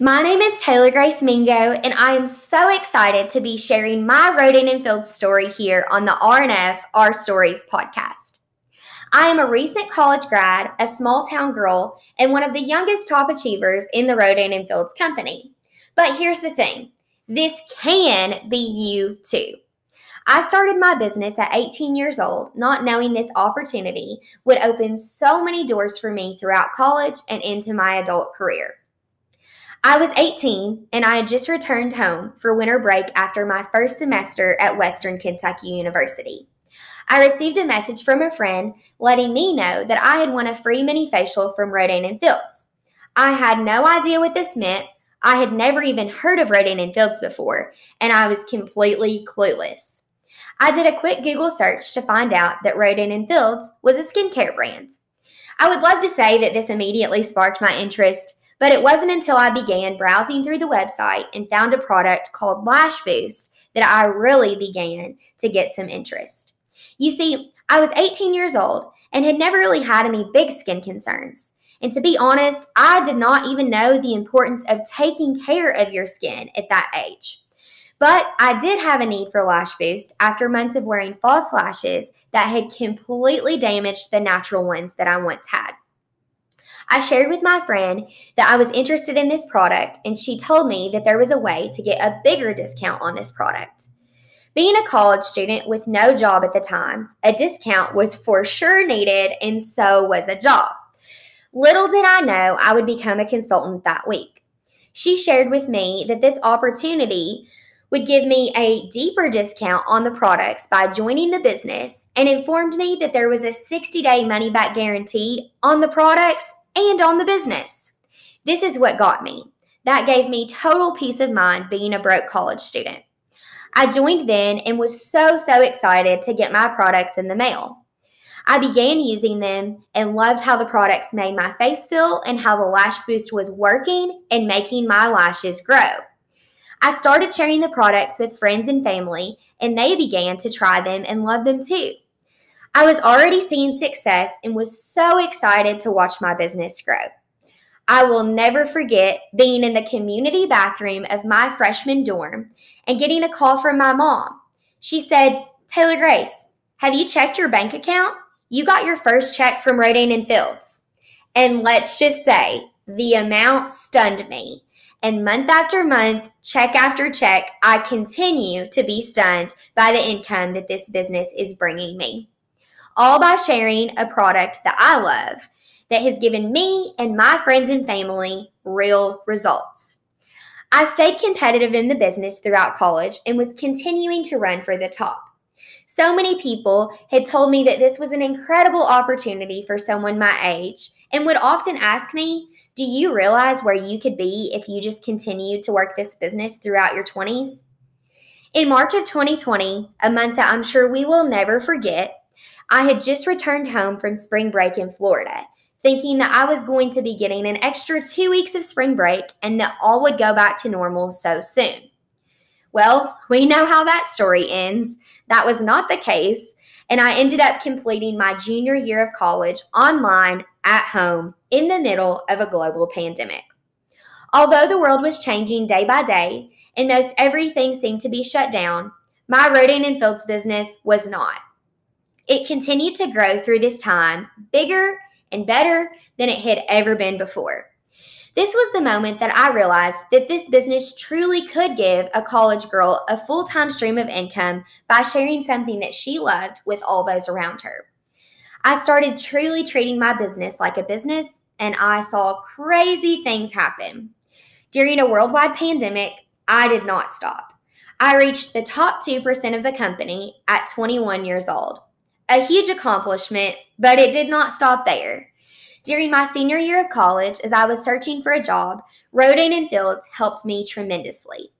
My name is Taylor Grace Mingo, and I am so excited to be sharing my Rodan and Field story here on the RNF Our Stories podcast. I am a recent college grad, a small town girl, and one of the youngest top achievers in the Rodan and Fields company. But here's the thing this can be you too. I started my business at 18 years old, not knowing this opportunity would open so many doors for me throughout college and into my adult career. I was 18 and I had just returned home for winter break after my first semester at Western Kentucky University. I received a message from a friend letting me know that I had won a free mini facial from Rodan and Fields. I had no idea what this meant. I had never even heard of Rodan and Fields before, and I was completely clueless. I did a quick Google search to find out that Rodan and Fields was a skincare brand. I would love to say that this immediately sparked my interest, but it wasn't until I began browsing through the website and found a product called Lash Boost that I really began to get some interest. You see, I was 18 years old and had never really had any big skin concerns. And to be honest, I did not even know the importance of taking care of your skin at that age. But I did have a need for lash boost after months of wearing false lashes that had completely damaged the natural ones that I once had. I shared with my friend that I was interested in this product, and she told me that there was a way to get a bigger discount on this product. Being a college student with no job at the time, a discount was for sure needed, and so was a job. Little did I know I would become a consultant that week. She shared with me that this opportunity would give me a deeper discount on the products by joining the business and informed me that there was a 60 day money back guarantee on the products and on the business. This is what got me. That gave me total peace of mind being a broke college student. I joined then and was so, so excited to get my products in the mail. I began using them and loved how the products made my face feel and how the lash boost was working and making my lashes grow. I started sharing the products with friends and family, and they began to try them and love them too. I was already seeing success and was so excited to watch my business grow. I will never forget being in the community bathroom of my freshman dorm and getting a call from my mom. She said, Taylor Grace, have you checked your bank account? You got your first check from Rodan and Fields. And let's just say the amount stunned me. And month after month, check after check, I continue to be stunned by the income that this business is bringing me. All by sharing a product that I love that has given me and my friends and family real results. I stayed competitive in the business throughout college and was continuing to run for the top. So many people had told me that this was an incredible opportunity for someone my age and would often ask me, do you realize where you could be if you just continued to work this business throughout your 20s? In March of 2020, a month that I'm sure we will never forget, I had just returned home from spring break in Florida, thinking that I was going to be getting an extra two weeks of spring break and that all would go back to normal so soon. Well, we know how that story ends. That was not the case, and I ended up completing my junior year of college online at home in the middle of a global pandemic. Although the world was changing day by day and most everything seemed to be shut down, my Rodan and Fields business was not. It continued to grow through this time, bigger and better than it had ever been before. This was the moment that I realized that this business truly could give a college girl a full time stream of income by sharing something that she loved with all those around her. I started truly treating my business like a business, and I saw crazy things happen. During a worldwide pandemic, I did not stop. I reached the top 2% of the company at 21 years old. A huge accomplishment, but it did not stop there. During my senior year of college, as I was searching for a job, Rodan and Fields helped me tremendously.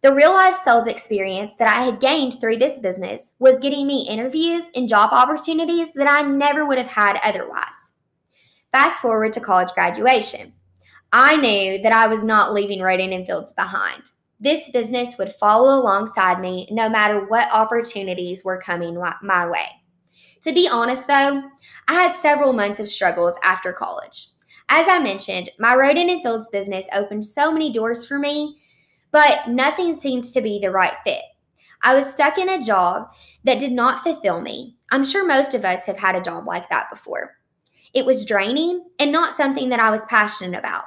The real life sales experience that I had gained through this business was getting me interviews and job opportunities that I never would have had otherwise. Fast forward to college graduation. I knew that I was not leaving Rodan and Fields behind. This business would follow alongside me no matter what opportunities were coming my way. To be honest, though, I had several months of struggles after college. As I mentioned, my Rodan and Fields business opened so many doors for me, but nothing seemed to be the right fit. I was stuck in a job that did not fulfill me. I'm sure most of us have had a job like that before. It was draining and not something that I was passionate about.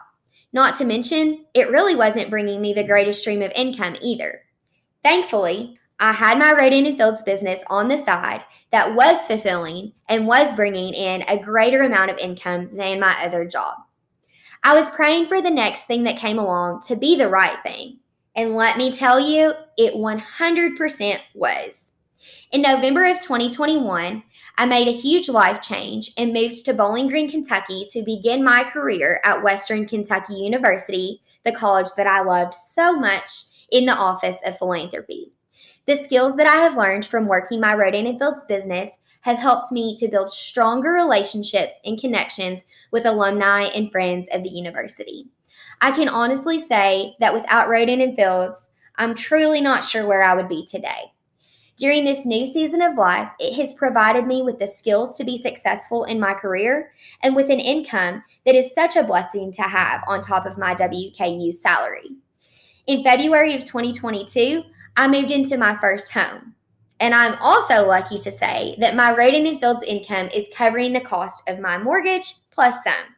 Not to mention, it really wasn't bringing me the greatest stream of income either. Thankfully, I had my Rodan and Fields business on the side that was fulfilling and was bringing in a greater amount of income than my other job. I was praying for the next thing that came along to be the right thing. And let me tell you, it 100% was. In November of 2021, I made a huge life change and moved to Bowling Green, Kentucky to begin my career at Western Kentucky University, the college that I loved so much in the Office of Philanthropy. The skills that I have learned from working my Rodan and Fields business have helped me to build stronger relationships and connections with alumni and friends of the university. I can honestly say that without Rodan and Fields, I'm truly not sure where I would be today. During this new season of life, it has provided me with the skills to be successful in my career and with an income that is such a blessing to have on top of my WKU salary. In February of 2022, I moved into my first home. And I'm also lucky to say that my Rodan and Fields income is covering the cost of my mortgage plus some.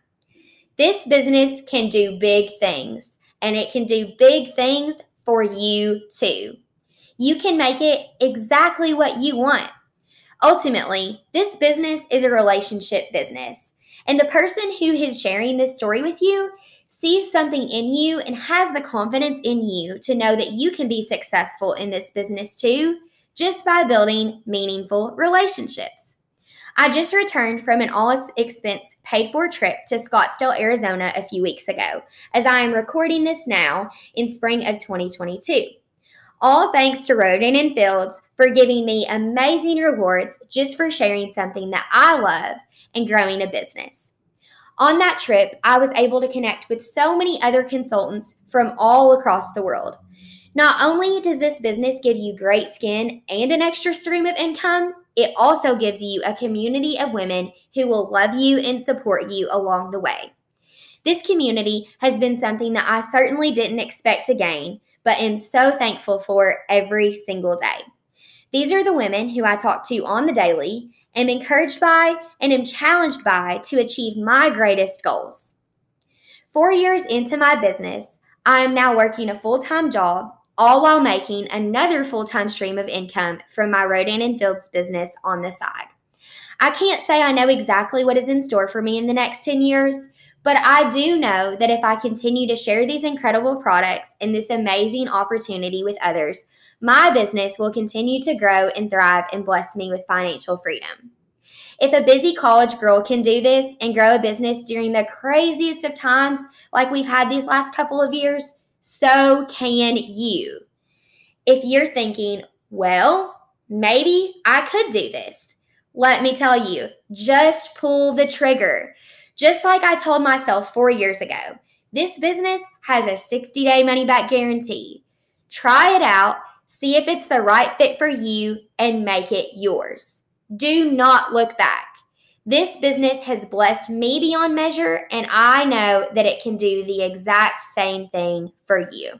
This business can do big things, and it can do big things for you too. You can make it exactly what you want. Ultimately, this business is a relationship business, and the person who is sharing this story with you sees something in you and has the confidence in you to know that you can be successful in this business too, just by building meaningful relationships. I just returned from an all expense paid for trip to Scottsdale, Arizona a few weeks ago, as I am recording this now in spring of 2022. All thanks to Rodan and Fields for giving me amazing rewards just for sharing something that I love and growing a business. On that trip, I was able to connect with so many other consultants from all across the world. Not only does this business give you great skin and an extra stream of income, it also gives you a community of women who will love you and support you along the way. This community has been something that I certainly didn't expect to gain, but am so thankful for every single day. These are the women who I talk to on the daily, am encouraged by, and am challenged by to achieve my greatest goals. Four years into my business, I am now working a full time job all while making another full time stream of income from my Rodan and Fields business on the side. I can't say I know exactly what is in store for me in the next 10 years, but I do know that if I continue to share these incredible products and this amazing opportunity with others, my business will continue to grow and thrive and bless me with financial freedom. If a busy college girl can do this and grow a business during the craziest of times like we've had these last couple of years, so can you. If you're thinking, well, maybe I could do this, let me tell you, just pull the trigger. Just like I told myself four years ago, this business has a 60 day money back guarantee. Try it out, see if it's the right fit for you, and make it yours. Do not look back. This business has blessed me beyond measure, and I know that it can do the exact same thing for you.